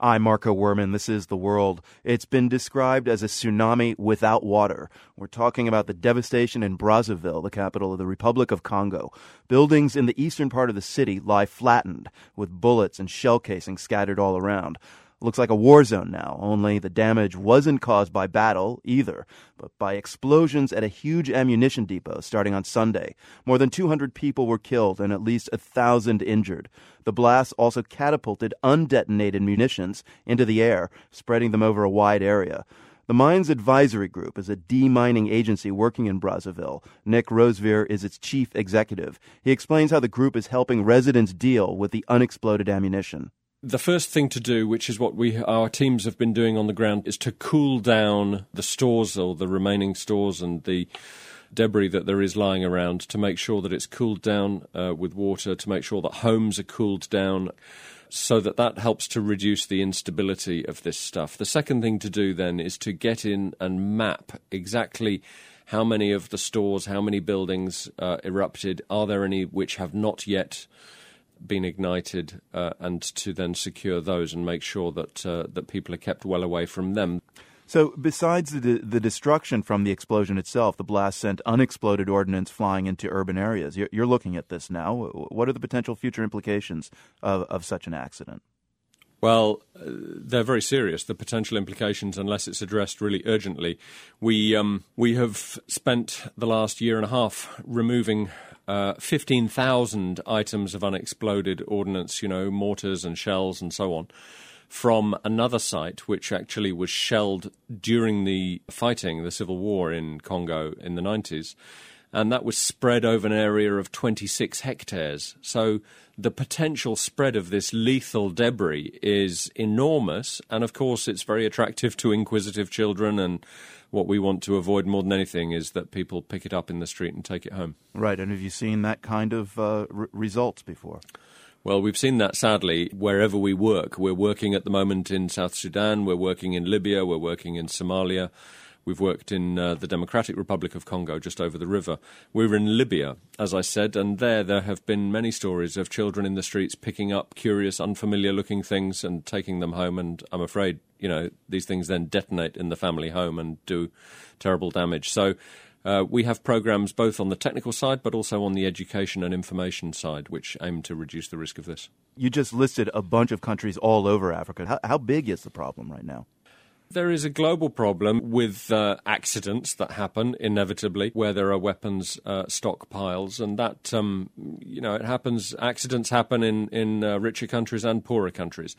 I'm Marco Werman. This is The World. It's been described as a tsunami without water. We're talking about the devastation in Brazzaville, the capital of the Republic of Congo. Buildings in the eastern part of the city lie flattened, with bullets and shell casings scattered all around. Looks like a war zone now, only the damage wasn't caused by battle either, but by explosions at a huge ammunition depot starting on Sunday. More than 200 people were killed and at least a thousand injured. The blasts also catapulted undetonated munitions into the air, spreading them over a wide area. The Mines Advisory Group is a demining agency working in Brazzaville. Nick Roseveare is its chief executive. He explains how the group is helping residents deal with the unexploded ammunition. The first thing to do, which is what we our teams have been doing on the ground, is to cool down the stores or the remaining stores and the debris that there is lying around to make sure that it's cooled down uh, with water, to make sure that homes are cooled down so that that helps to reduce the instability of this stuff. The second thing to do then is to get in and map exactly how many of the stores, how many buildings uh, erupted, are there any which have not yet been ignited, uh, and to then secure those and make sure that uh, that people are kept well away from them. So, besides the the destruction from the explosion itself, the blast sent unexploded ordnance flying into urban areas. You're, you're looking at this now. What are the potential future implications of, of such an accident? Well, uh, they're very serious. The potential implications, unless it's addressed really urgently, we um, we have spent the last year and a half removing uh, 15,000 items of unexploded ordnance, you know, mortars and shells and so on, from another site which actually was shelled during the fighting, the civil war in Congo in the 90s. And that was spread over an area of 26 hectares. So the potential spread of this lethal debris is enormous. And of course, it's very attractive to inquisitive children and what we want to avoid more than anything is that people pick it up in the street and take it home. Right. And have you seen that kind of uh, r- results before? Well, we've seen that sadly wherever we work. We're working at the moment in South Sudan, we're working in Libya, we're working in Somalia. We've worked in uh, the Democratic Republic of Congo, just over the river. We were in Libya, as I said, and there there have been many stories of children in the streets picking up curious, unfamiliar looking things and taking them home. And I'm afraid, you know, these things then detonate in the family home and do terrible damage. So uh, we have programs both on the technical side but also on the education and information side, which aim to reduce the risk of this. You just listed a bunch of countries all over Africa. How, how big is the problem right now? There is a global problem with uh, accidents that happen inevitably where there are weapons uh, stockpiles, and that um, you know it happens. Accidents happen in in uh, richer countries and poorer countries.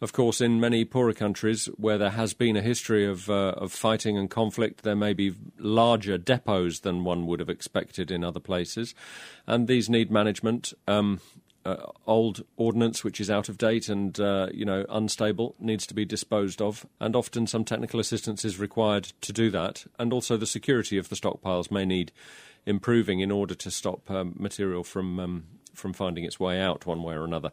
Of course, in many poorer countries where there has been a history of uh, of fighting and conflict, there may be larger depots than one would have expected in other places, and these need management. Um, uh, old ordnance which is out of date and uh, you know unstable needs to be disposed of, and often some technical assistance is required to do that. And also the security of the stockpiles may need improving in order to stop um, material from um, from finding its way out one way or another.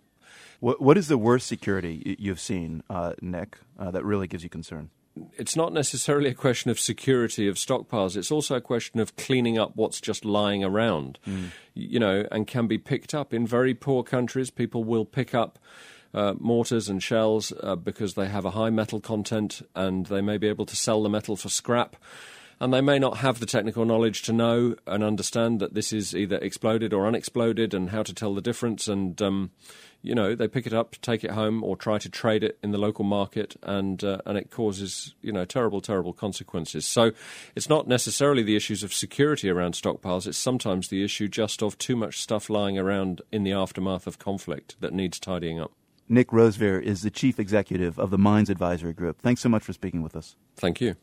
What, what is the worst security you've seen, uh, Nick, uh, that really gives you concern? It's not necessarily a question of security of stockpiles. It's also a question of cleaning up what's just lying around, mm. you know, and can be picked up in very poor countries. People will pick up. Uh, mortars and shells uh, because they have a high metal content and they may be able to sell the metal for scrap and they may not have the technical knowledge to know and understand that this is either exploded or unexploded and how to tell the difference. And um, you know, they pick it up, take it home, or try to trade it in the local market, and uh, and it causes you know terrible, terrible consequences. So it's not necessarily the issues of security around stockpiles. It's sometimes the issue just of too much stuff lying around in the aftermath of conflict that needs tidying up. Nick Roseveare is the chief executive of the Mines Advisory Group. Thanks so much for speaking with us. Thank you.